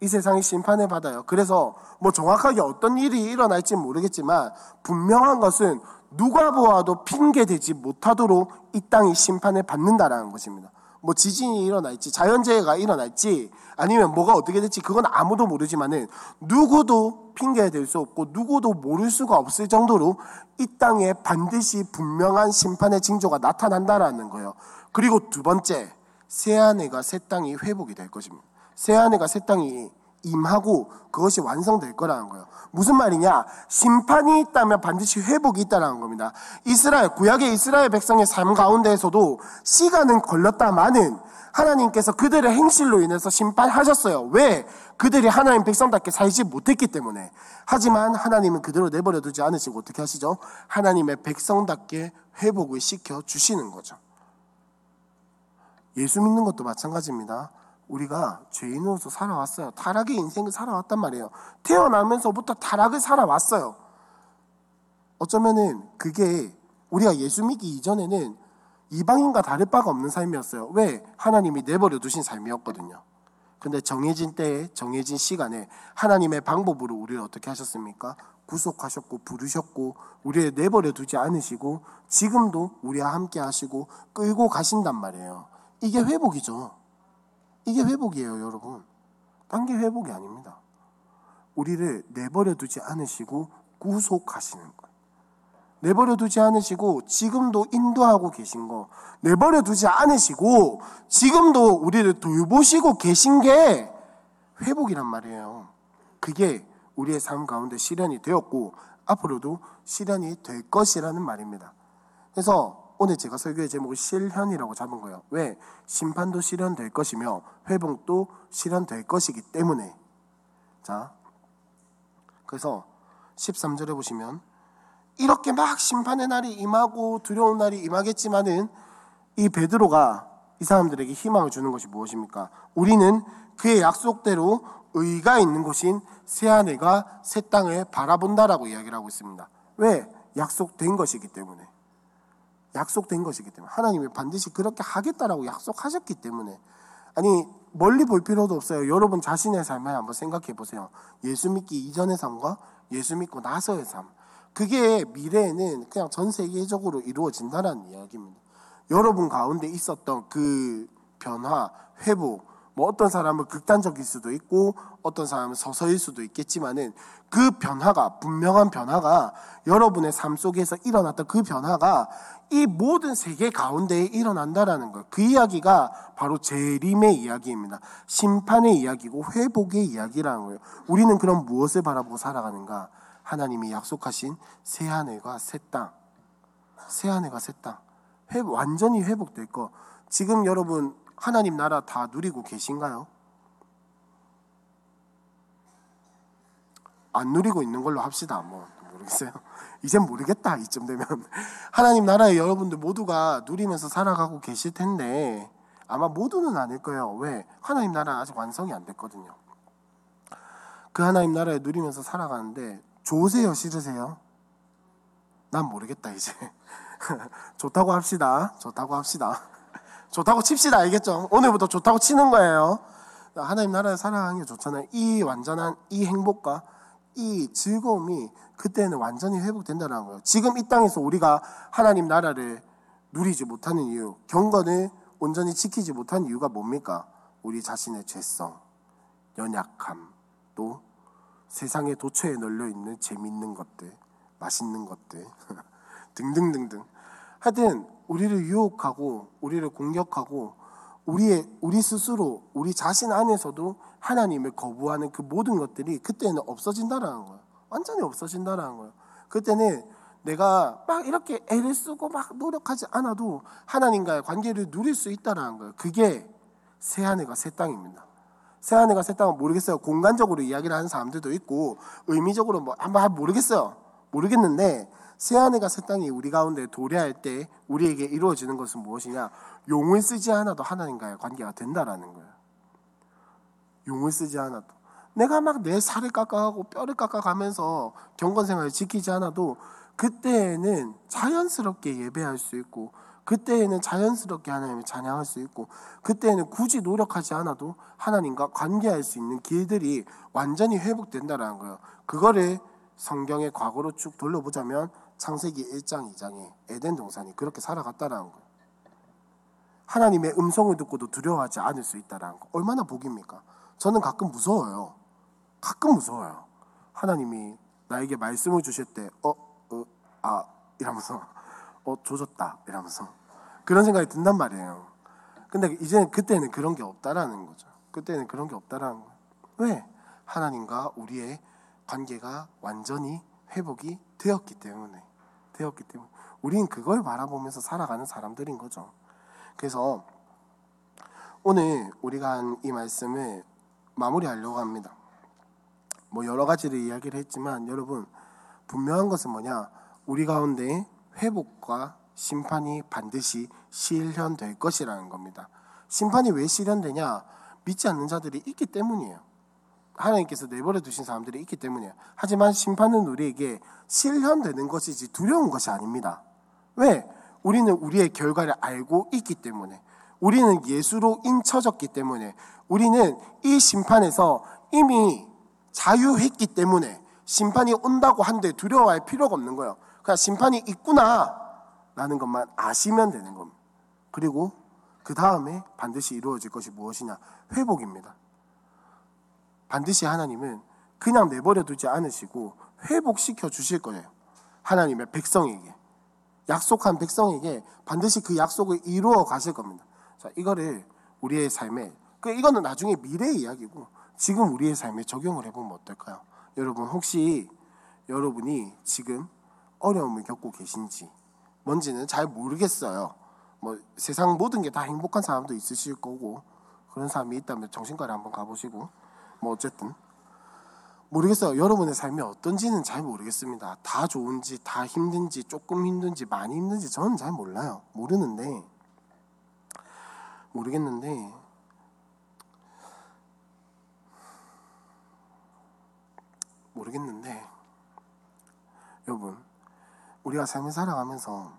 이 세상이 심판을 받아요. 그래서 뭐 정확하게 어떤 일이 일어날지 모르겠지만 분명한 것은 누가 보아도 핑계되지 못하도록 이 땅이 심판을 받는다라는 것입니다. 뭐 지진이 일어날지 자연재해가 일어날지 아니면 뭐가 어떻게 될지 그건 아무도 모르지만은 누구도 핑계될 수 없고 누구도 모를 수가 없을 정도로 이 땅에 반드시 분명한 심판의 징조가 나타난다라는 거예요. 그리고 두 번째 새 아내가 새 땅이 회복이 될 것입니다. 새 아내가 새 땅이 임하고 그것이 완성될 거라는 거예요. 무슨 말이냐? 심판이 있다면 반드시 회복이 있다는 겁니다. 이스라엘, 구약의 이스라엘 백성의 삶 가운데에서도 시간은 걸렸다마는 하나님께서 그들의 행실로 인해서 심판하셨어요. 왜? 그들이 하나님 백성답게 살지 못했기 때문에. 하지만 하나님은 그대로 내버려 두지 않으시고 어떻게 하시죠? 하나님의 백성답게 회복을 시켜 주시는 거죠. 예수 믿는 것도 마찬가지입니다. 우리가 죄인으로서 살아왔어요. 타락의 인생을 살아왔단 말이에요. 태어나면서부터 타락을 살아왔어요. 어쩌면은 그게 우리가 예수 믿기 이전에는 이방인과 다를 바가 없는 삶이었어요. 왜? 하나님이 내버려 두신 삶이었거든요. 근데 정해진 때에 정해진 시간에 하나님의 방법으로 우리를 어떻게 하셨습니까? 구속하셨고 부르셨고 우리를 내버려 두지 않으시고 지금도 우리와 함께 하시고 끌고 가신단 말이에요. 이게 회복이죠. 이게 회복이에요, 여러분. 딴 게 회복이 아닙니다. 우리를 내버려 두지 않으시고 구속하시는 것. 내버려 두지 않으시고 지금도 인도하고 계신 거. 내버려 두지 않으시고 지금도 우리를 돌보시고 계신 게 회복이란 말이에요. 그게 우리의 삶 가운데 실현이 되었고 앞으로도 실현이 될 것이라는 말입니다. 그래서 오늘 제가 설교의 제목을 실현이라고 잡은 거예요. 왜? 심판도 실현될 것이며 회복도 실현될 것이기 때문에. 자, 그래서 13절에 보시면 이렇게 막 심판의 날이 임하고 두려운 날이 임하겠지만은 이 베드로가 이 사람들에게 희망을 주는 것이 무엇입니까? 우리는 그의 약속대로 의가 있는 곳인 새 하늘과 새 땅을 바라본다라고 이야기를 하고 있습니다. 왜? 약속된 것이기 때문에. 약속된 것이기 때문에 하나님이 반드시 그렇게 하겠다라고 약속하셨기 때문에 아니 멀리 볼 필요도 없어요. 여러분 자신의 삶을 한번 생각해 보세요. 예수 믿기 이전의 삶과 예수 믿고 나서의 삶. 그게 미래에는 그냥 전 세계적으로 이루어진다는 이야기입니다. 여러분 가운데 있었던 그 변화, 회복, 뭐 어떤 사람은 극단적일 수도 있고 어떤 사람은 서서일 수도 있겠지만은 그 변화가 분명한 변화가 여러분의 삶 속에서 일어났던 그 변화가 이 모든 세계 가운데에 일어난다라는 것. 그 이야기가 바로 재림의 이야기입니다. 심판의 이야기고 회복의 이야기라는 거예요. 우리는 그럼 무엇을 바라보고 살아가는가? 하나님이 약속하신 새 하늘과 새 땅. 새 하늘과 새 땅. 회, 완전히 회복될 거. 지금 여러분 하나님 나라 다 누리고 계신가요? 안 누리고 있는 걸로 합시다. 뭐 모르겠어요. 이젠 모르겠다. 이쯤 되면 하나님 나라에 여러분들 모두가 누리면서 살아가고 계실 텐데 아마 모두는 아닐 거예요. 왜? 하나님 나라 아직 완성이 안 됐거든요. 그 하나님 나라에 누리면서 살아가는데 좋으세요, 싫으세요? 난 모르겠다 이제. 좋다고 합시다. 좋다고 합시다. 좋다고 칩시다. 알겠죠? 오늘부터 좋다고 치는 거예요. 하나님 나라에 살아가는 게 좋잖아요. 이 완전한 이 행복과 이 즐거움이 그때는 완전히 회복된다는 거예요. 지금 이 땅에서 우리가 하나님 나라를 누리지 못하는 이유, 경건을 온전히 지키지 못한 이유가 뭡니까? 우리 자신의 죄성, 연약함, 또 세상의 도처에 널려 있는 재밌는 것들, 맛있는 것들 등등등등. 하여튼 우리를 유혹하고 우리를 공격하고 우리의 우리 스스로 우리 자신 안에서도 하나님을 거부하는 그 모든 것들이 그때는 없어진다라는 거예요. 완전히 없어진다라는 거예요. 그때는 내가 막 이렇게 애를 쓰고 막 노력하지 않아도 하나님과의 관계를 누릴 수 있다라는 거예요. 그게 새 하늘과 새 땅입니다. 새 하늘과 새 땅은 모르겠어요. 공간적으로 이야기를 하는 사람들도 있고 의미적으로 뭐 아마 모르겠어요. 모르겠는데 새 하늘과 새 땅이 우리 가운데 도래할 때 우리에게 이루어지는 것은 무엇이냐? 용을 쓰지 않아도 하나님과의 관계가 된다라는 거예요. 용을 쓰지 않아도 내가 막 내 살을 깎아가고 뼈를 깎아가면서 경건 생활을 지키지 않아도 그때에는 자연스럽게 예배할 수 있고 그때에는 자연스럽게 하나님을 찬양할 수 있고 그때에는 굳이 노력하지 않아도 하나님과 관계할 수 있는 길들이 완전히 회복된다라는 거예요. 그거를 성경의 과거로 쭉 돌려보자면 창세기 1장 2장에 에덴 동산이 그렇게 살아갔다라는 거예요. 하나님의 음성을 듣고도 두려워하지 않을 수 있다라는 거. 얼마나 복입니까? 저는 가끔 무서워요. 가끔 무서워요. 하나님이 나에게 말씀을 주실 때, 어, 어, 아, 이러면서 어 조졌다 이러면서 그런 생각이 든단 말이에요. 근데 이제는 그때는 그런 게 없다라는 거죠. 그때는 그런 게 없다라는 거예요. 왜? 하나님과 우리의 관계가 완전히 회복이 되었기 때문에 되었기 때문에 우리는 그걸 바라보면서 살아가는 사람들인 거죠. 그래서 오늘 우리가 한 이 말씀을 마무리하려고 합니다. 뭐 여러 가지를 이야기를 했지만 여러분 분명한 것은 뭐냐? 우리 가운데 회복과 심판이 반드시 실현될 것이라는 겁니다. 심판이 왜 실현되냐? 믿지 않는 자들이 있기 때문이에요. 하나님께서 내버려 두신 사람들이 있기 때문이에요. 하지만 심판은 우리에게 실현되는 것이지 두려운 것이 아닙니다. 왜? 우리는 우리의 결과를 알고 있기 때문에. 우리는 예수로 인쳐졌기 때문에. 우리는 이 심판에서 이미 자유했기 때문에 심판이 온다고 한데 두려워할 필요가 없는 거예요. 그냥 심판이 있구나 라는 것만 아시면 되는 겁니다. 그리고 그 다음에 반드시 이루어질 것이 무엇이냐? 회복입니다. 반드시 하나님은 그냥 내버려 두지 않으시고 회복시켜 주실 거예요. 하나님의 백성에게. 약속한 백성에게 반드시 그 약속을 이루어 가실 겁니다. 자, 이거를 우리의 삶에, 그 이거는 나중에 미래 이야기고 지금 우리의 삶에 적용을 해보면 어떨까요? 여러분, 혹시 여러분이 지금 어려움을 겪고 계신지 뭔지는 잘 모르겠어요. 뭐 세상 모든 게 다 행복한 사람도 있으실 거고 그런 사람이 있다면 정신과를 한번 가보시고 뭐 어쨌든 모르겠어요. 여러분의 삶이 어떤지는 잘 모르겠습니다. 다 좋은지 다 힘든지 조금 힘든지 많이 힘든지 저는 잘 몰라요. 모르는데 모르겠는데 여러분 우리가 삶을 살아가면서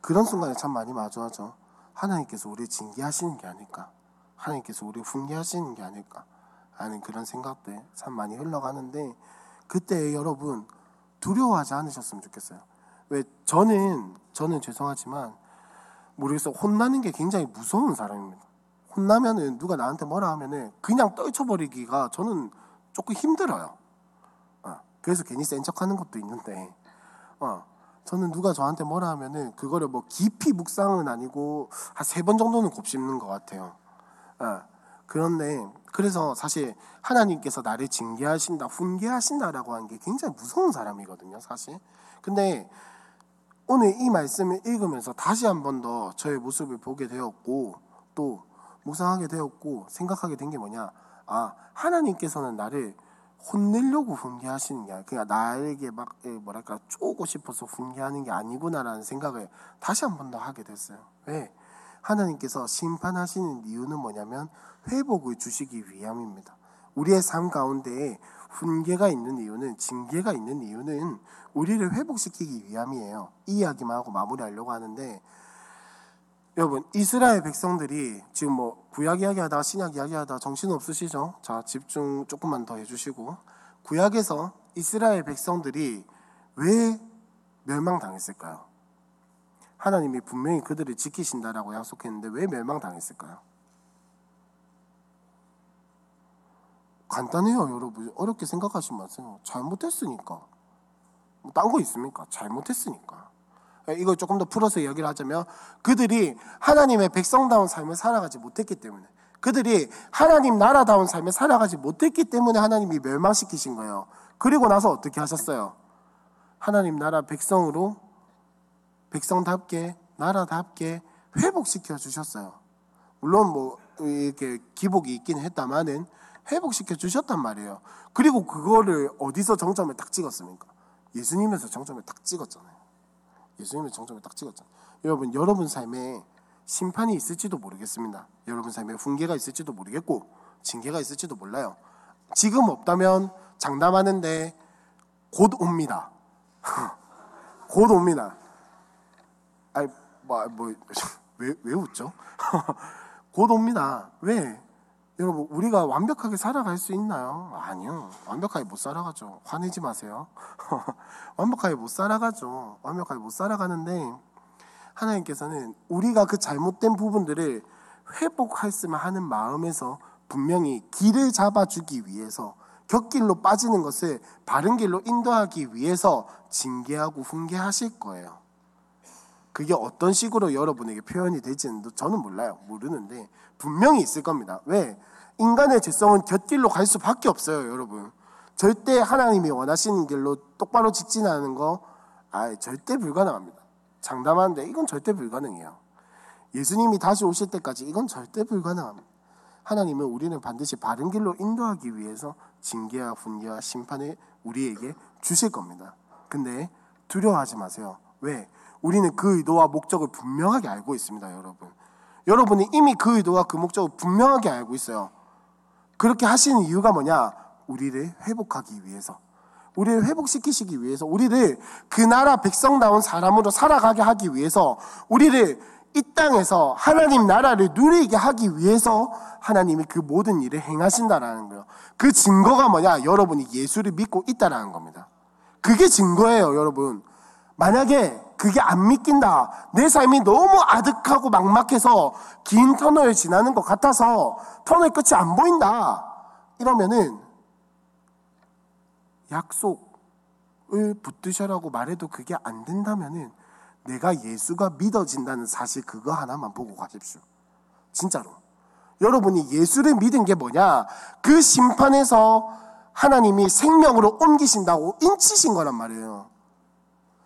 그런 순간에 참 많이 마주하죠. 하나님께서 우리를 징계하시는 게 아닐까. 하나님께서 우리를 훈계하시는 게 아닐까. 하는 그런 생각들 참 많이 흘러가는데 그때 여러분 두려워하지 않으셨으면 좋겠어요. 왜 저는 저는 죄송하지만 모르겠어 혼나는 게 굉장히 무서운 사람입니다. 혼나면은 누가 나한테 뭐라 하면은 그냥 떨쳐버리기가 저는 조금 힘들어요. 어, 그래서 괜히 센 척하는 것도 있는데 어, 저는 누가 저한테 뭐라 하면은 그거를 뭐 깊이 묵상은 아니고 한 세 번 정도는 곱씹는 것 같아요. 어, 그런데 그래서 사실 하나님께서 나를 징계하신다, 훈계하신다라고 하는 게 굉장히 무서운 사람이거든요, 사실. 근데 오늘 이 말씀을 읽으면서 다시 한 번 더 저의 모습을 보게 되었고 또 묵상하게 되었고 생각하게 된 게 뭐냐? 아, 하나님께서는 나를 혼내려고 훈계하시는 게 아니라 그냥 나에게 막 예, 뭐랄까 쪼고 싶어서 훈계하는 게 아니구나라는 생각을 다시 한 번 더 하게 됐어요. 왜? 하나님께서 심판하시는 이유는 뭐냐면 회복을 주시기 위함입니다. 우리의 삶 가운데에 훈계가 있는 이유는 징계가 있는 이유는 우리를 회복시키기 위함이에요. 이 이야기만 하고 마무리하려고 하는데 여러분 이스라엘 백성들이 지금 뭐 구약 이야기하다 신약 이야기하다 정신 없으시죠? 자 집중 조금만 더 해주시고 구약에서 이스라엘 백성들이 왜 멸망당했을까요? 하나님이 분명히 그들을 지키신다라고 약속했는데 왜 멸망당했을까요? 간단해요, 여러분. 어렵게 생각하지 마세요. 잘못했으니까. 뭐 딴거 있습니까? 잘못했으니까. 예, 이걸 조금 더 풀어서 이야기를 하자면 그들이 하나님의 백성다운 삶을 살아가지 못했기 때문에 그들이 하나님 나라다운 삶을 살아가지 못했기 때문에 하나님이 멸망시키신 거예요. 그리고 나서 어떻게 하셨어요? 하나님 나라 백성으로 백성답게 나라답게 회복시켜 주셨어요. 물론 뭐 이렇게 기복이 있긴 했다마는 회복시켜 주셨단 말이에요. 그리고 그거를 어디서 정점을 딱 찍었습니까? 예수님에서 정점을 딱 찍었잖아요. 예수님의 정점을 딱 찍었잖아요. 여러분, 여러분 삶에 심판이 있을지도 모르겠습니다. 여러분 삶에 훈계가 있을지도 모르겠고 징계가 있을지도 몰라요. 지금 없다면 장담하는데 곧 옵니다. 곧 옵니다. 아니, 뭐, 뭐, 왜, 왜 웃죠? 곧 옵니다. 왜? 여러분, 우리가 완벽하게 살아갈 수 있나요? 아니요. 완벽하게 못 살아가죠. 화내지 마세요. 완벽하게 못 살아가죠. 완벽하게 못 살아가는데, 하나님께서는 우리가 그 잘못된 부분들을 회복했으면 하는 마음에서 분명히 길을 잡아주기 위해서 곁길로 빠지는 것을 바른 길로 인도하기 위해서 징계하고 훈계하실 거예요. 그게 어떤 식으로 여러분에게 표현이 될지는 저는 몰라요. 모르는데 분명히 있을 겁니다. 왜? 인간의 죄성은 곁길로 갈 수밖에 없어요, 여러분. 절대 하나님이 원하시는 길로 똑바로 직진하는 거, 아, 절대 불가능합니다. 장담하는데 이건 절대 불가능해요. 예수님이 다시 오실 때까지 이건 절대 불가능합니다. 하나님은 우리는 반드시 바른 길로 인도하기 위해서 징계와 분계와 심판을 우리에게 주실 겁니다. 근데 두려워하지 마세요. 왜? 우리는 그 의도와 목적을 분명하게 알고 있습니다, 여러분. 여러분이 이미 그 의도와 그 목적을 분명하게 알고 있어요. 그렇게 하시는 이유가 뭐냐? 우리를 회복하기 위해서. 우리를 회복시키시기 위해서, 우리를 그 나라 백성다운 사람으로 살아가게 하기 위해서, 우리를 이 땅에서 하나님 나라를 누리게 하기 위해서 하나님이 그 모든 일을 행하신다라는 거예요. 그 증거가 뭐냐? 여러분이 예수를 믿고 있다라는 겁니다. 그게 증거예요, 여러분. 만약에 그게 안 믿긴다. 내 삶이 너무 아득하고 막막해서 긴 터널을 지나는 것 같아서 터널 끝이 안 보인다. 이러면은 약속을 붙드셔라고 말해도 그게 안 된다면은 내가 예수가 믿어진다는 사실 그거 하나만 보고 가십시오. 진짜로. 여러분이 예수를 믿은 게 뭐냐? 그 심판에서 하나님이 생명으로 옮기신다고 인치신 거란 말이에요.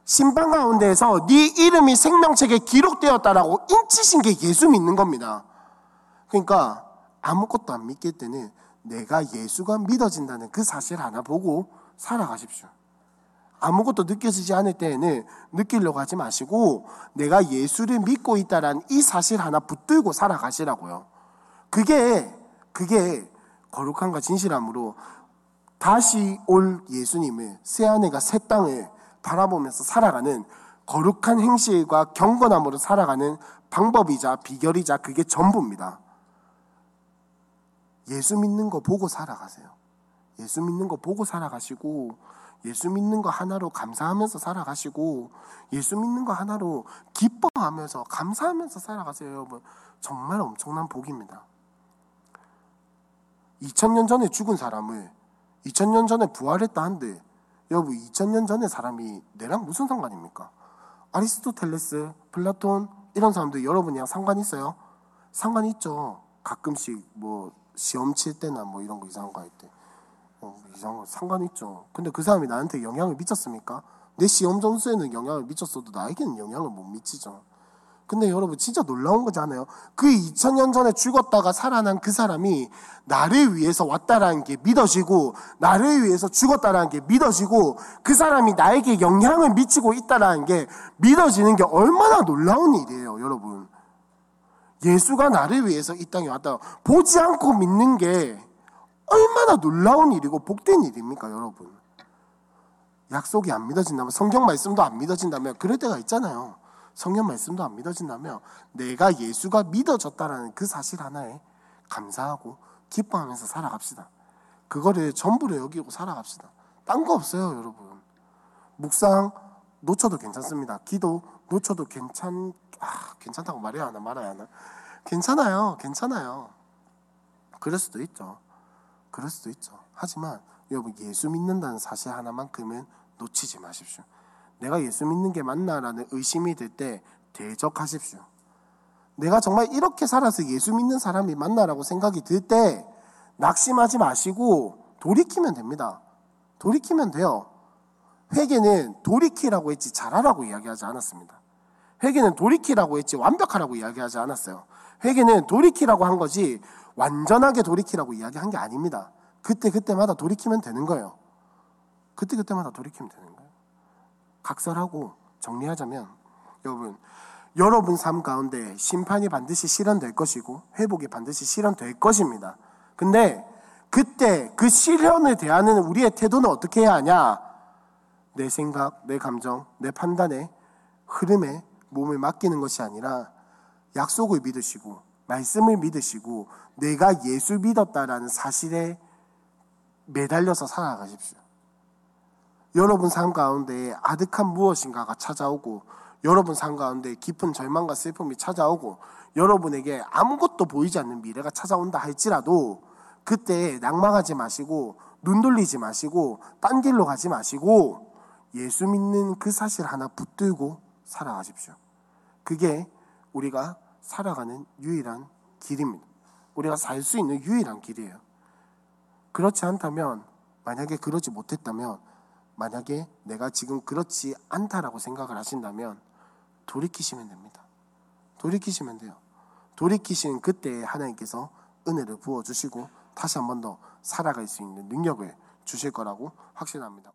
심판 가운데에서 네 이름이 생명책에 기록되었다라고 인치신 게 예수 믿는 겁니다. 그러니까 아무것도 안 믿길 때는 내가 예수가 믿어진다는 그 사실 하나 보고 살아가십시오. 아무것도 느껴지지 않을 때에는 느끼려고 하지 마시고 내가 예수를 믿고 있다라는 이 사실 하나 붙들고 살아가시라고요. 그게 그게 거룩함과 진실함으로 다시 올 예수님을 새 아내가 새 땅을 바라보면서 살아가는 거룩한 행실과 경건함으로 살아가는 방법이자 비결이자 그게 전부입니다. 예수 믿는 거 보고 살아가세요. 예수 믿는 거 보고 살아가시고 예수 믿는 거 하나로 감사하면서 살아가시고 예수 믿는 거 하나로 기뻐하면서 감사하면서 살아가세요, 여러분. 정말 엄청난 복입니다. 2000년 전에 죽은 사람을 2000년 전에 부활했다 한데 여러분 2000년 전의 사람이 내랑 무슨 상관입니까? 아리스토텔레스, 플라톤 이런 사람들 여러분이랑 상관 있어요? 상관 있죠. 가끔씩 뭐 시험 칠 때나 뭐 이런 거 이상한 거 할 때. 어, 이상한 거 상관 있죠. 근데 그 사람이 나한테 영향을 미쳤습니까? 내 시험 점수에는 영향을 미쳤어도 나에게는 영향을 못 미치죠. 근데 여러분 진짜 놀라운 거잖아요. 그 2000년 전에 죽었다가 살아난 그 사람이 나를 위해서 왔다라는 게 믿어지고 나를 위해서 죽었다라는 게 믿어지고 그 사람이 나에게 영향을 미치고 있다라는 게 믿어지는 게 얼마나 놀라운 일이에요, 여러분. 예수가 나를 위해서 이 땅에 왔다 보지 않고 믿는 게 얼마나 놀라운 일이고 복된 일입니까, 여러분? 약속이 안 믿어진다면 성경 말씀도 안 믿어진다면 그럴 때가 있잖아요. 성경 말씀도 안 믿어진다면 내가 예수가 믿어졌다라는 그 사실 하나에 감사하고 기뻐하면서 살아갑시다. 그거를 전부로 여기고 살아갑시다. 딴 거 없어요, 여러분. 묵상 놓쳐도 괜찮습니다. 기도 놓쳐도 괜찮 아, 괜찮다고 말해야 하나 말아야 하나? 괜찮아요. 괜찮아요. 그럴 수도 있죠. 그럴 수도 있죠. 하지만 여러분 예수 믿는다는 사실 하나만큼은 놓치지 마십시오. 내가 예수 믿는 게 맞나라는 의심이 들 때 대적하십시오. 내가 정말 이렇게 살아서 예수 믿는 사람이 맞나라고 생각이 들 때 낙심하지 마시고 돌이키면 됩니다. 돌이키면 돼요. 회개는 돌이키라고 했지 잘하라고 이야기하지 않았습니다. 회개는 돌이키라고 했지 완벽하라고 이야기하지 않았어요. 회개는 돌이키라고 한 거지 완전하게 돌이키라고 이야기한 게 아닙니다. 그때 그때마다 돌이키면 되는 거예요. 그때 그때마다 돌이키면 되는 거예요. 각설하고 정리하자면 여러분 여러분 삶 가운데 심판이 반드시 실현될 것이고 회복이 반드시 실현될 것입니다. 근데 그때 그 시련에 대하는 우리의 태도는 어떻게 해야 하냐? 내 생각, 내 감정, 내 판단에 흐름에 몸을 맡기는 것이 아니라 약속을 믿으시고 말씀을 믿으시고 내가 예수 믿었다라는 사실에 매달려서 살아가십시오. 여러분 삶 가운데 아득한 무엇인가가 찾아오고 여러분 삶 가운데 깊은 절망과 슬픔이 찾아오고 여러분에게 아무것도 보이지 않는 미래가 찾아온다 할지라도 그때 낭망하지 마시고 눈 돌리지 마시고 딴 길로 가지 마시고 예수 믿는 그 사실 하나 붙들고 살아가십시오. 그게 우리가 살아가는 유일한 길입니다. 우리가 살 수 있는 유일한 길이에요. 그렇지 않다면, 만약에 그러지 못했다면, 만약에 내가 지금 그렇지 않다라고 생각을 하신다면, 돌이키시면 됩니다. 돌이키시면 돼요. 돌이키신 그때 하나님께서 은혜를 부어 주시고, 다시 한 번 더 살아갈 수 있는 능력을 주실 거라고 확신합니다.